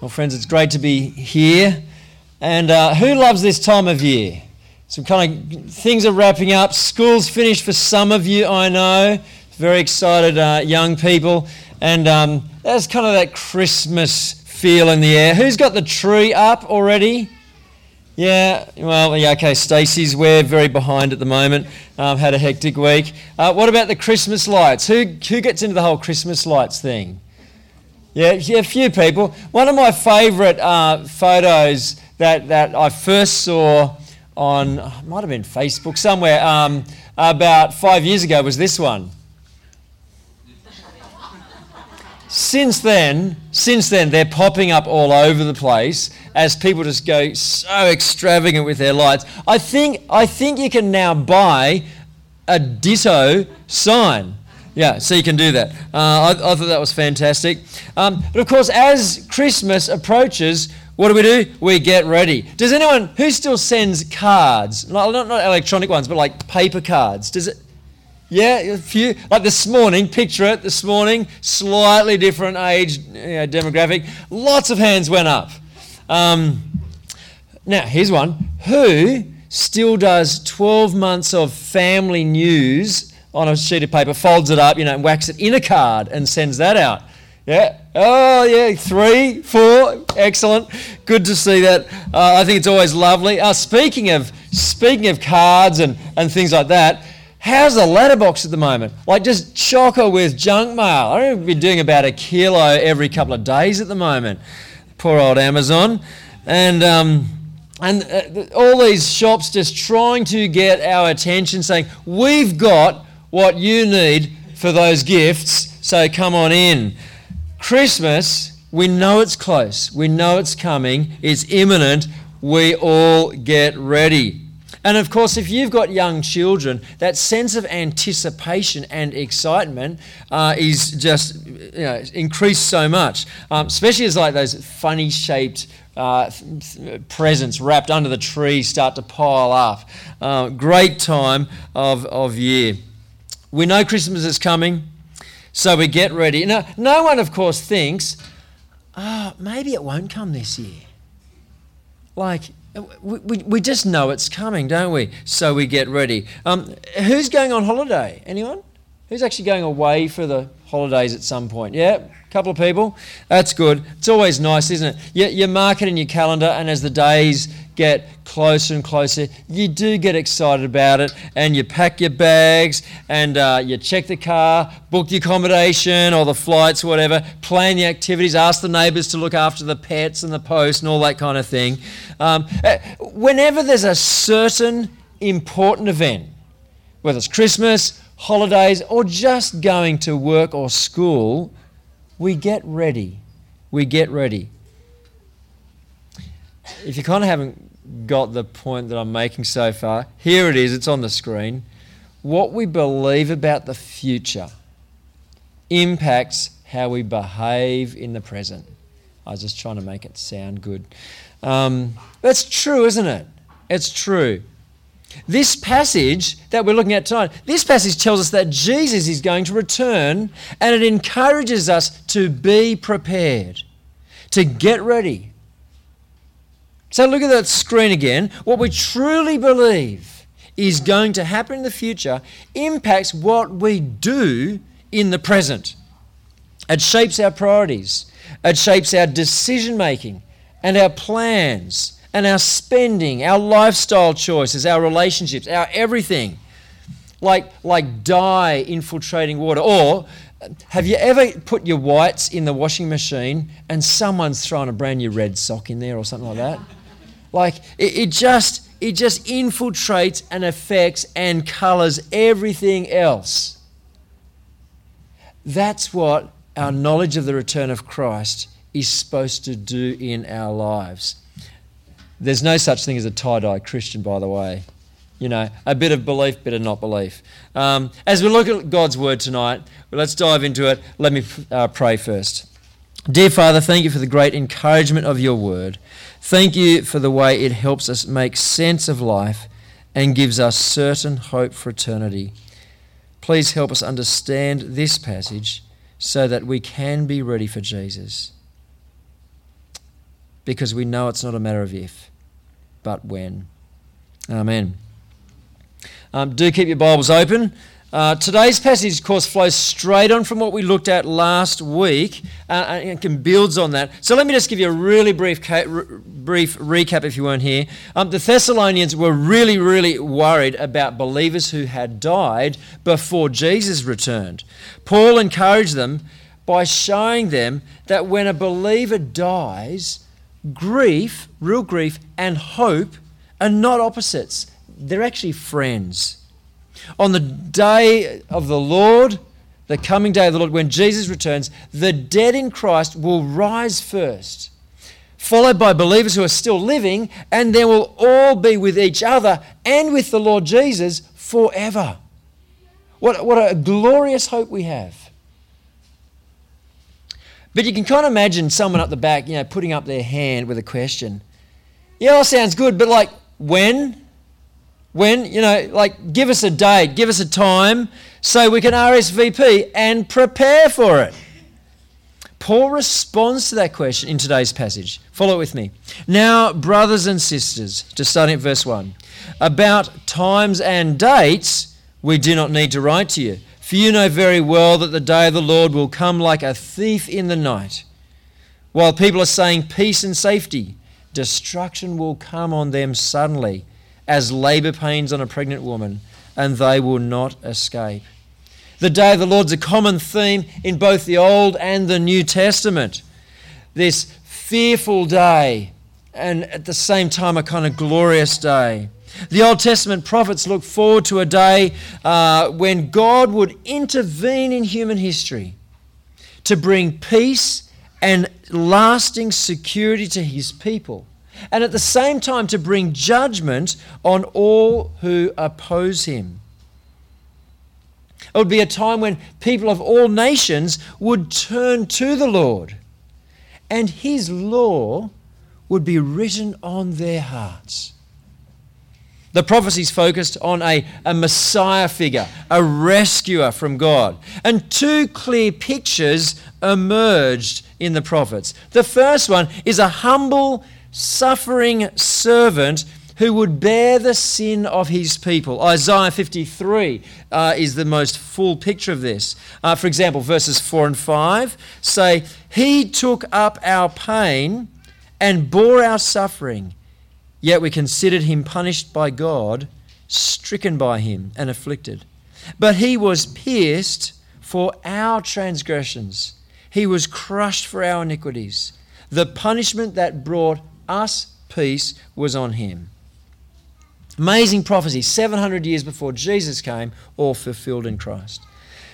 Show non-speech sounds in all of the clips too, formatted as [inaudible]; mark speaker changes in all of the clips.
Speaker 1: Well, friends, it's great to be here. And uh, who loves this time of year? Some kind of things are wrapping up. School's finished for some of you, I know. Very excited uh, young people. And um, there's kind of that Christmas feel in the air. Who's got the tree up already? Yeah, well, yeah, okay. Stacey's we're very behind at the moment. Um, had a hectic week. Uh, what about the Christmas lights? Who, who gets into the whole Christmas lights thing? Yeah, yeah, a few people. One of my favourite uh, photos that, that I first saw on, might have been Facebook somewhere, um, about five years ago was this one. since then, since then, they're popping up all over the place as people just go so extravagant with their lights. I think, I think you can now buy a ditto sign. Yeah, so you can do that. Uh, I, I, thought that was fantastic. Um, but of course, as Christmas approaches, what do we do? We get ready. Does anyone who still sends cards? Not, not, not electronic ones, but like paper cards. Does it? Yeah, a few. Like this morning, picture it. This morning, slightly different age you know, demographic. Lots of hands went up. Um, now, here's one. Who still does 12 months of family news on a sheet of paper, folds it up, you know, and whacks it in a card and sends that out. Yeah. Oh, yeah. Three, four. Excellent. Good to see that. Uh, I think it's always lovely. Uh, speaking of speaking of cards and, and things like that, how's the letterbox at the moment? Like just chocker with junk mail. I don't be doing about a kilo every couple of days at the moment. Poor old Amazon. And um, and uh, all these shops just trying to get our attention, saying we've got what you need for those gifts, so come on in. Christmas, we know it's close, we know it's coming, it's imminent. We all get ready. And of course, if you've got young children, that sense of anticipation and excitement uh, is just you know, increased so much, um, especially as like those funny shaped uh, presents wrapped under the tree start to pile up. Uh, great time of, of year. We know Christmas is coming, so we get ready. Now, no one, of course, thinks, oh, maybe it won't come this year. Like, we, we, we just know it's coming, don't we? So we get ready. Um, who's going on holiday? Anyone? Who's actually going away for the holidays at some point? Yeah, a couple of people. That's good. It's always nice, isn't it? You, you mark it in your calendar, and as the days get closer and closer, you do get excited about it and you pack your bags and uh, you check the car, book the accommodation or the flights, whatever, plan the activities, ask the neighbours to look after the pets and the post and all that kind of thing. Um, uh, whenever there's a certain important event, whether it's Christmas, holidays, or just going to work or school, we get ready. We get ready. If you kind of haven't got the point that I'm making so far. Here it is, it's on the screen. What we believe about the future impacts how we behave in the present. I was just trying to make it sound good. Um, that's true, isn't it? It's true. This passage that we're looking at tonight, this passage tells us that Jesus is going to return and it encourages us to be prepared, to get ready, so look at that screen again. What we truly believe is going to happen in the future impacts what we do in the present. It shapes our priorities, it shapes our decision making and our plans and our spending, our lifestyle choices, our relationships, our everything. Like, like dye infiltrating water. Or have you ever put your whites in the washing machine and someone's thrown a brand new red sock in there or something like that? Like it, it just it just infiltrates and affects and colors everything else. That's what our knowledge of the return of Christ is supposed to do in our lives. There's no such thing as a tie dye Christian, by the way. You know, a bit of belief, bit of not belief. Um, as we look at God's word tonight, let's dive into it. Let me uh, pray first. Dear Father, thank you for the great encouragement of your word. Thank you for the way it helps us make sense of life and gives us certain hope for eternity. Please help us understand this passage so that we can be ready for Jesus. because we know it's not a matter of if, but when. Amen. Um, do keep your Bibles open. Uh, today's passage, of course, flows straight on from what we looked at last week uh, and can builds on that. So let me just give you a really brief, ca- brief recap if you weren't here. Um, the Thessalonians were really, really worried about believers who had died before Jesus returned. Paul encouraged them by showing them that when a believer dies, grief, real grief, and hope are not opposites, they're actually friends. On the day of the Lord, the coming day of the Lord, when Jesus returns, the dead in Christ will rise first, followed by believers who are still living, and then will all be with each other and with the Lord Jesus forever. What, what a glorious hope we have. But you can kind of imagine someone up the back, you know, putting up their hand with a question. Yeah, all sounds good, but like when? When, you know, like give us a date, give us a time so we can RSVP and prepare for it. Paul responds to that question in today's passage. Follow it with me. Now, brothers and sisters, just starting at verse 1, about times and dates, we do not need to write to you, for you know very well that the day of the Lord will come like a thief in the night. While people are saying peace and safety, destruction will come on them suddenly as labor pains on a pregnant woman, and they will not escape. The day of the Lord's a common theme in both the Old and the New Testament. This fearful day, and at the same time, a kind of glorious day. The Old Testament prophets look forward to a day uh, when God would intervene in human history to bring peace and lasting security to his people and at the same time to bring judgment on all who oppose him. It would be a time when people of all nations would turn to the Lord, and his law would be written on their hearts. The prophecies focused on a, a Messiah figure, a rescuer from God. And two clear pictures emerged in the prophets. The first one is a humble suffering servant who would bear the sin of his people. Isaiah 53 uh, is the most full picture of this. Uh, for example, verses 4 and 5 say, He took up our pain and bore our suffering, yet we considered him punished by God, stricken by him, and afflicted. But he was pierced for our transgressions, he was crushed for our iniquities. The punishment that brought us peace was on him. Amazing prophecy, 700 years before Jesus came, all fulfilled in Christ.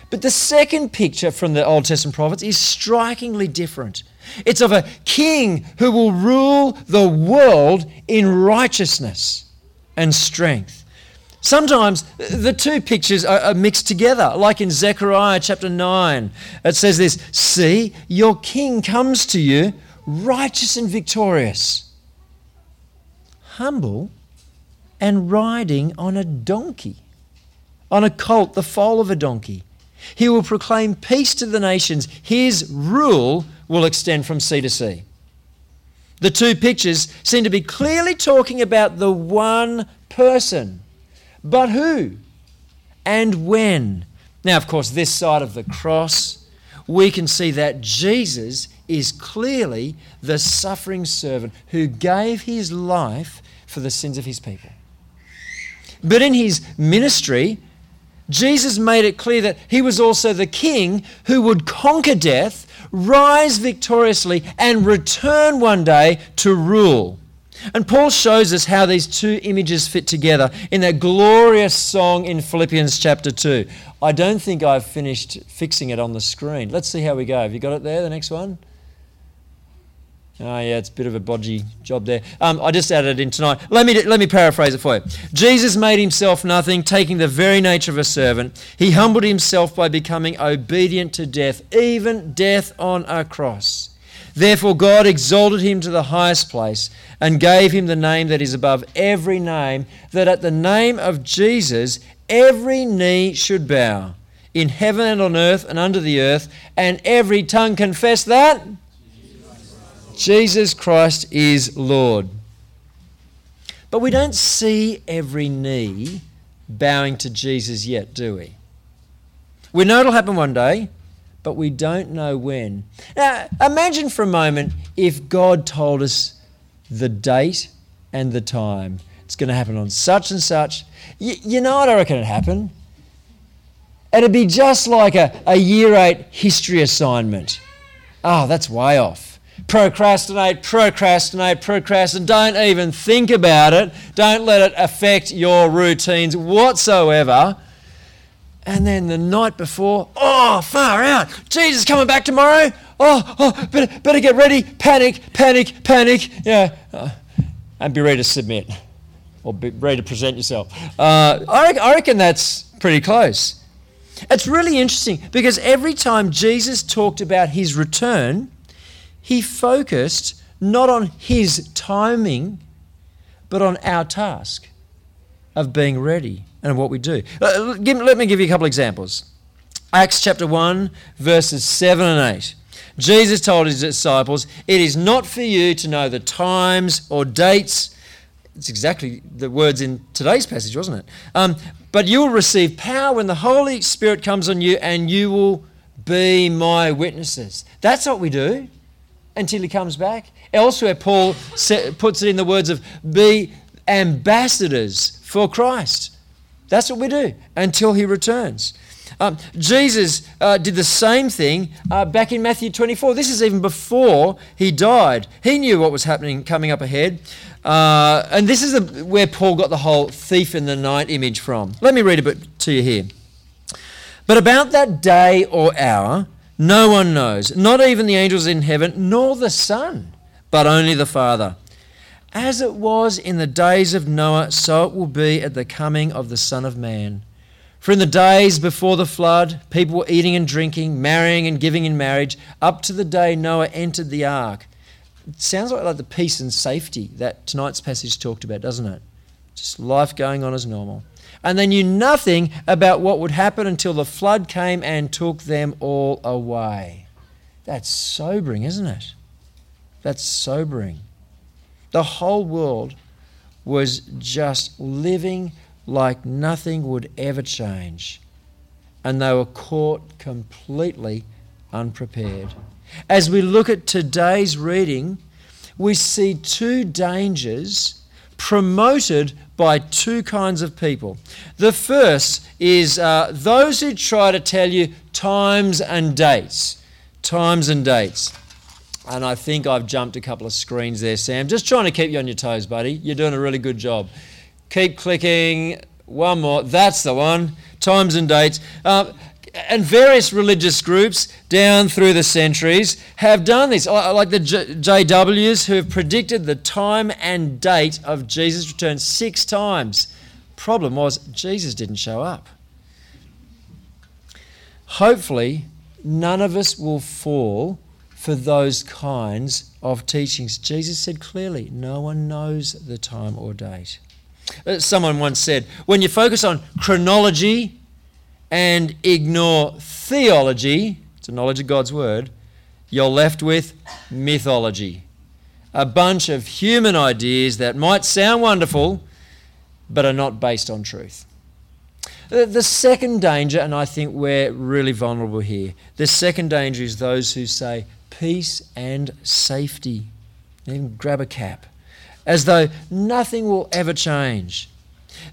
Speaker 1: But the second picture from the Old Testament prophets is strikingly different. It's of a king who will rule the world in righteousness and strength. Sometimes the two pictures are, mixed together, like in Zechariah chapter 9. It says this See, your king comes to you, righteous and victorious humble and riding on a donkey, on a colt, the foal of a donkey. He will proclaim peace to the nations. His rule will extend from sea to sea. The two pictures seem to be clearly talking about the one person. But who and when? Now, of course, this side of the cross, we can see that Jesus is clearly the suffering servant who gave his life for the sins of his people. But in his ministry, Jesus made it clear that he was also the king who would conquer death, rise victoriously, and return one day to rule. And Paul shows us how these two images fit together in that glorious song in Philippians chapter 2. I don't think I've finished fixing it on the screen. Let's see how we go. Have you got it there, the next one? Oh, yeah, it's a bit of a bodgy job there. Um, I just added in tonight. Let me, let me paraphrase it for you. Jesus made himself nothing, taking the very nature of a servant. He humbled himself by becoming obedient to death, even death on a cross. Therefore, God exalted him to the highest place and gave him the name that is above every name, that at the name of Jesus every knee should bow, in heaven and on earth and under the earth, and every tongue confess that Jesus Christ is Lord. But we don't see every knee bowing to Jesus yet, do we? We know it'll happen one day, but we don't know when. Now, imagine for a moment if God told us the date and the time. It's going to happen on such and such. Y- you know what I reckon it'd happen? It'd be just like a, a year eight history assignment. Oh, that's way off. Procrastinate, procrastinate, procrastinate. Don't even think about it. Don't let it affect your routines whatsoever. And then the night before, oh, far out. Jesus coming back tomorrow. Oh, oh better, better get ready. Panic, panic, panic. Yeah. Uh, and be ready to submit or be ready to present yourself. Uh, I, I reckon that's pretty close. It's really interesting because every time Jesus talked about his return, he focused not on his timing, but on our task of being ready and what we do. Uh, let me give you a couple examples. Acts chapter 1, verses 7 and 8. Jesus told his disciples, It is not for you to know the times or dates. It's exactly the words in today's passage, wasn't it? Um, but you will receive power when the Holy Spirit comes on you, and you will be my witnesses. That's what we do until he comes back. Elsewhere, Paul puts it in the words of be ambassadors for Christ. That's what we do until he returns. Um, Jesus uh, did the same thing uh, back in Matthew 24. This is even before he died. He knew what was happening coming up ahead. Uh, and this is the, where Paul got the whole thief in the night image from. Let me read a bit to you here. But about that day or hour, no one knows, not even the angels in heaven, nor the Son, but only the Father. As it was in the days of Noah, so it will be at the coming of the Son of Man. For in the days before the flood, people were eating and drinking, marrying and giving in marriage, up to the day Noah entered the ark it sounds like, like the peace and safety that tonight's passage talked about, doesn't it? Just life going on as normal. And they knew nothing about what would happen until the flood came and took them all away. That's sobering, isn't it? That's sobering. The whole world was just living like nothing would ever change. And they were caught completely unprepared. As we look at today's reading, we see two dangers promoted by two kinds of people. The first is uh, those who try to tell you times and dates. Times and dates. And I think I've jumped a couple of screens there, Sam. Just trying to keep you on your toes, buddy. You're doing a really good job. Keep clicking. One more. That's the one. Times and dates. Uh, and various religious groups down through the centuries have done this, like the JWs who have predicted the time and date of Jesus' return six times. Problem was, Jesus didn't show up. Hopefully, none of us will fall for those kinds of teachings. Jesus said clearly, no one knows the time or date. Uh, someone once said, when you focus on chronology, and ignore theology, it's a knowledge of God's word, you're left with mythology. A bunch of human ideas that might sound wonderful, but are not based on truth. The second danger, and I think we're really vulnerable here, the second danger is those who say peace and safety. Even grab a cap. As though nothing will ever change.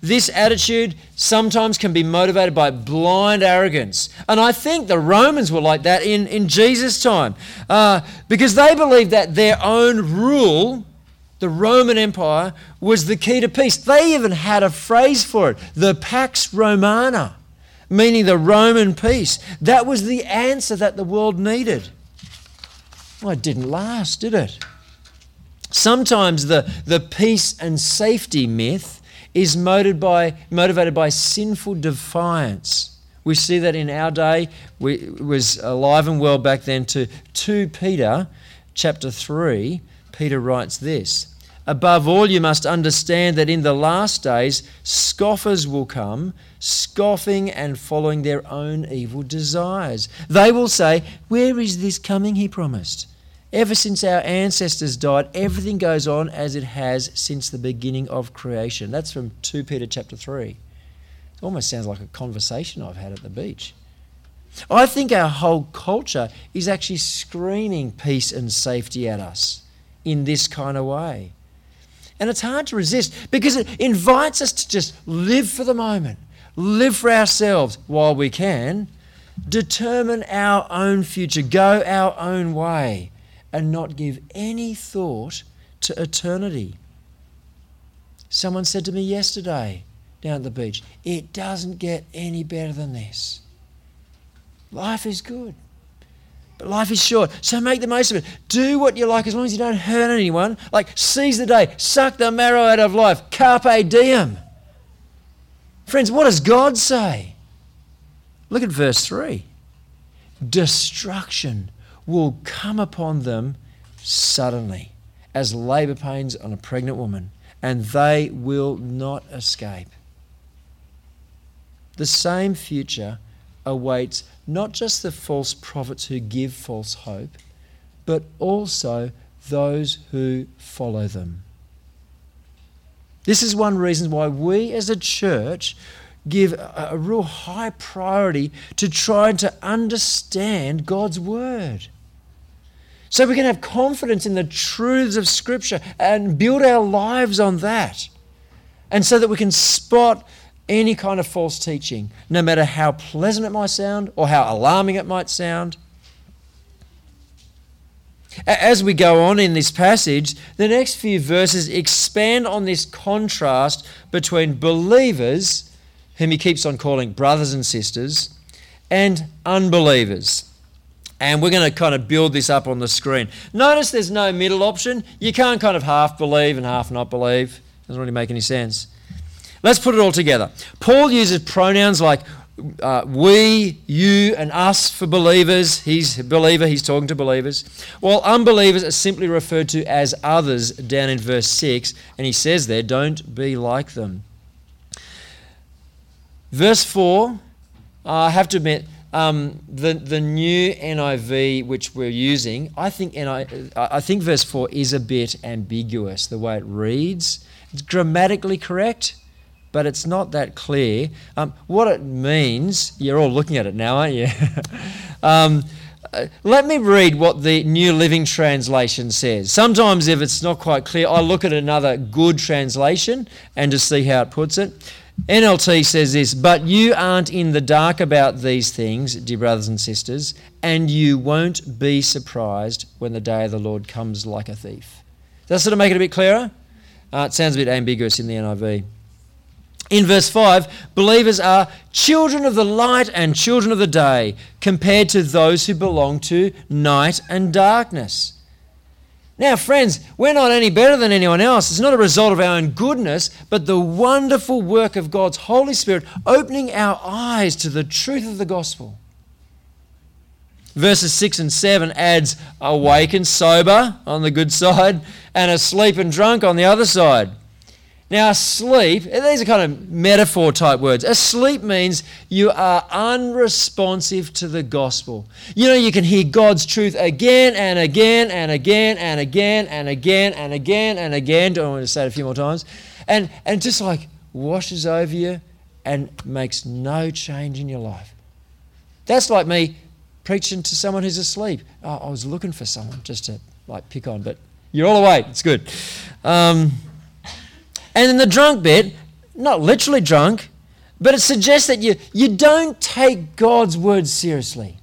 Speaker 1: This attitude sometimes can be motivated by blind arrogance. And I think the Romans were like that in, in Jesus' time uh, because they believed that their own rule, the Roman Empire, was the key to peace. They even had a phrase for it the Pax Romana, meaning the Roman peace. That was the answer that the world needed. Well, it didn't last, did it? Sometimes the, the peace and safety myth is motivated by, motivated by sinful defiance. We see that in our day. We was alive and well back then to 2 Peter chapter 3. Peter writes this Above all, you must understand that in the last days scoffers will come, scoffing and following their own evil desires. They will say, Where is this coming he promised? Ever since our ancestors died, everything goes on as it has since the beginning of creation. That's from 2 Peter chapter 3. It almost sounds like a conversation I've had at the beach. I think our whole culture is actually screaming peace and safety at us in this kind of way. And it's hard to resist because it invites us to just live for the moment, live for ourselves while we can, determine our own future, go our own way, and not give any thought to eternity. Someone said to me yesterday down at the beach, it doesn't get any better than this. Life is good. But life is short, so make the most of it. Do what you like as long as you don't hurt anyone. Like, seize the day, suck the marrow out of life. Carpe diem. Friends, what does God say? Look at verse 3. Destruction will come upon them suddenly, as labour pains on a pregnant woman, and they will not escape. The same future awaits not just the false prophets who give false hope, but also those who follow them. This is one reason why we as a church give a, a, real high priority to trying to understand God's Word. So we can have confidence in the truths of Scripture and build our lives on that. And so that we can spot any kind of false teaching, no matter how pleasant it might sound or how alarming it might sound. As we go on in this passage, the next few verses expand on this contrast between believers, whom he keeps on calling brothers and sisters, and unbelievers. And we're going to kind of build this up on the screen. Notice there's no middle option. You can't kind of half believe and half not believe. Doesn't really make any sense. Let's put it all together. Paul uses pronouns like uh, we, you, and us for believers. He's a believer, he's talking to believers. While unbelievers are simply referred to as others down in verse 6, and he says there, don't be like them. Verse 4, uh, I have to admit, um, the, the new NIV which we're using, I think, NI, I think verse 4 is a bit ambiguous the way it reads. It's grammatically correct, but it's not that clear. Um, what it means, you're all looking at it now, aren't you? [laughs] um, uh, let me read what the New Living Translation says. Sometimes, if it's not quite clear, I look at another good translation and to see how it puts it. NLT says this, but you aren't in the dark about these things, dear brothers and sisters, and you won't be surprised when the day of the Lord comes like a thief. Does that sort of make it a bit clearer? Uh, it sounds a bit ambiguous in the NIV. In verse 5, believers are children of the light and children of the day compared to those who belong to night and darkness. Now, friends, we're not any better than anyone else. It's not a result of our own goodness, but the wonderful work of God's Holy Spirit opening our eyes to the truth of the gospel. Verses 6 and 7 adds awake and sober on the good [laughs] side, and asleep and drunk on the other side. Now, asleep, these are kind of metaphor type words. Asleep means you are unresponsive to the gospel. You know, you can hear God's truth again and again and again and again and again and again and again. Don't want to say it a few more times. And, and just like washes over you and makes no change in your life. That's like me preaching to someone who's asleep. Oh, I was looking for someone just to like pick on, but you're all awake. It's good. Um, and then the drunk bit, not literally drunk, but it suggests that you, you don't take God's word seriously.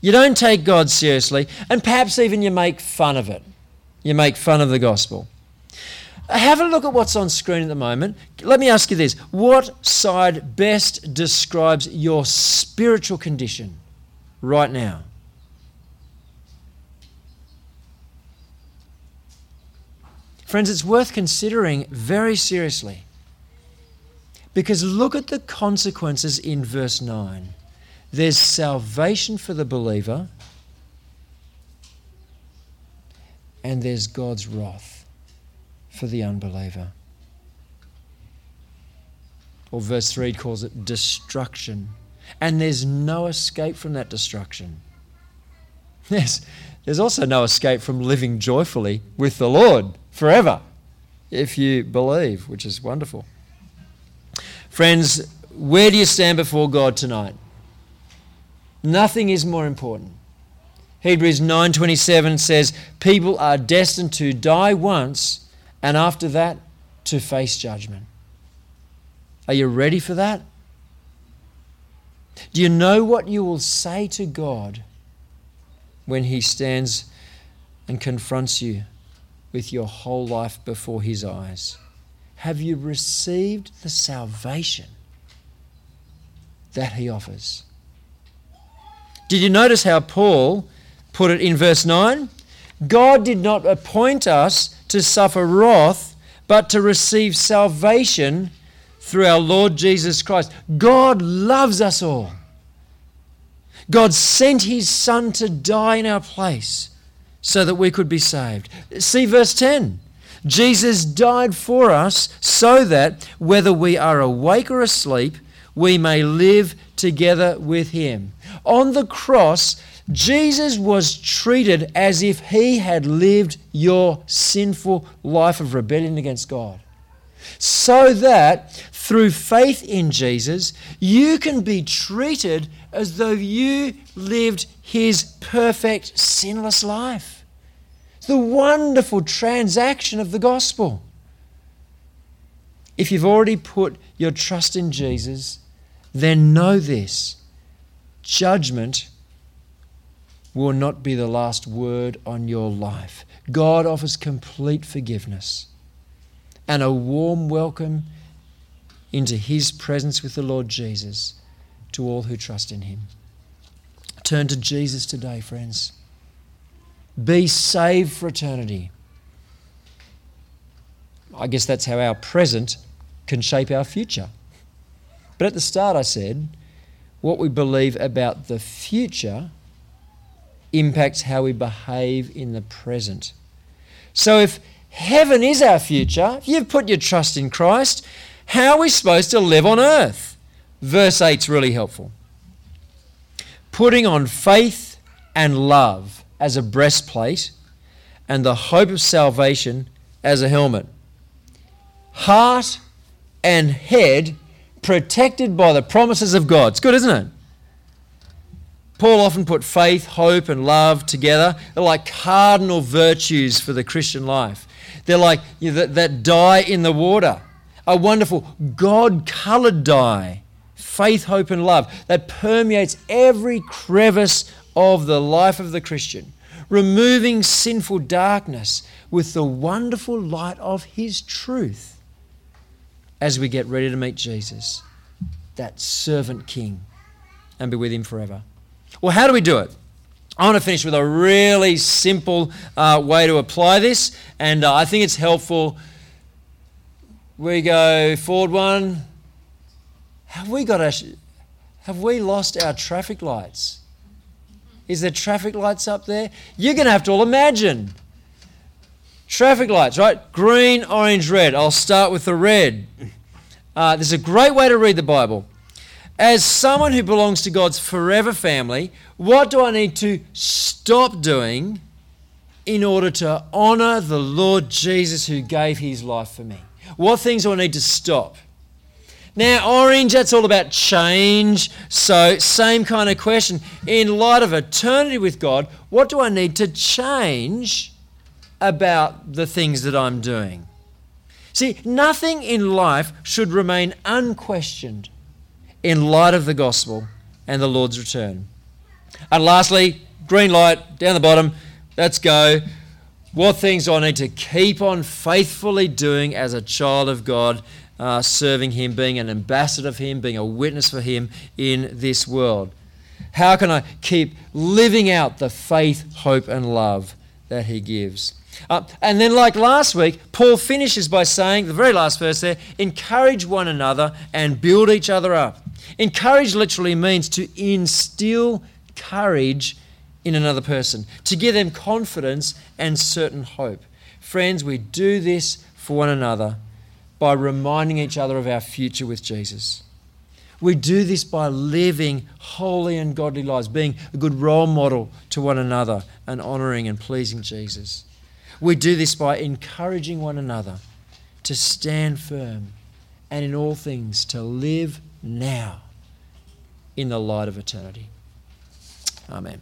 Speaker 1: You don't take God seriously, and perhaps even you make fun of it. You make fun of the gospel. Have a look at what's on screen at the moment. Let me ask you this What side best describes your spiritual condition right now? Friends, it's worth considering very seriously. Because look at the consequences in verse 9. There's salvation for the believer, and there's God's wrath for the unbeliever. Or verse 3 calls it destruction. And there's no escape from that destruction. There's, there's also no escape from living joyfully with the Lord forever if you believe, which is wonderful. Friends, where do you stand before God tonight? Nothing is more important. Hebrews 9:27 says people are destined to die once and after that to face judgment. Are you ready for that? Do you know what you will say to God when he stands and confronts you with your whole life before his eyes? Have you received the salvation that he offers? Did you notice how Paul put it in verse 9? God did not appoint us to suffer wrath, but to receive salvation through our Lord Jesus Christ. God loves us all. God sent his Son to die in our place so that we could be saved. See verse 10. Jesus died for us so that whether we are awake or asleep, we may live together with him. On the cross, Jesus was treated as if he had lived your sinful life of rebellion against God. So that through faith in Jesus, you can be treated as though you lived his perfect, sinless life. It's the wonderful transaction of the gospel. If you've already put your trust in Jesus, then know this judgment will not be the last word on your life. God offers complete forgiveness and a warm welcome into his presence with the Lord Jesus to all who trust in him. Turn to Jesus today, friends. Be saved for eternity. I guess that's how our present can shape our future. But at the start, I said, what we believe about the future impacts how we behave in the present. So if heaven is our future, if you've put your trust in Christ, how are we supposed to live on earth? Verse 8 is really helpful. Putting on faith and love as a breastplate, and the hope of salvation as a helmet. Heart and head protected by the promises of God. It's good, isn't it? Paul often put faith, hope, and love together. They're like cardinal virtues for the Christian life. They're like you know, that, that dye in the water a wonderful God colored dye faith, hope, and love that permeates every crevice of the life of the Christian, removing sinful darkness with the wonderful light of His truth as we get ready to meet Jesus, that servant King, and be with Him forever. Well, how do we do it? I want to finish with a really simple uh, way to apply this, and uh, I think it's helpful we go forward one. Have we got a, have we lost our traffic lights? Is there traffic lights up there? You're going to have to all imagine. Traffic lights, right? Green, orange, red. I'll start with the red. Uh, there's a great way to read the Bible. As someone who belongs to God's forever family, what do I need to stop doing in order to honor the Lord Jesus who gave his life for me? What things do I need to stop? Now, orange, that's all about change. So, same kind of question. In light of eternity with God, what do I need to change about the things that I'm doing? See, nothing in life should remain unquestioned in light of the gospel and the Lord's return. And lastly, green light down the bottom, let's go. What things do I need to keep on faithfully doing as a child of God, uh, serving Him, being an ambassador of Him, being a witness for Him in this world? How can I keep living out the faith, hope, and love that He gives? Uh, and then, like last week, Paul finishes by saying, the very last verse there, encourage one another and build each other up. Encourage literally means to instill courage in another person, to give them confidence and certain hope. Friends, we do this for one another by reminding each other of our future with Jesus. We do this by living holy and godly lives, being a good role model to one another and honoring and pleasing Jesus. We do this by encouraging one another to stand firm and in all things to live now in the light of eternity. Amen.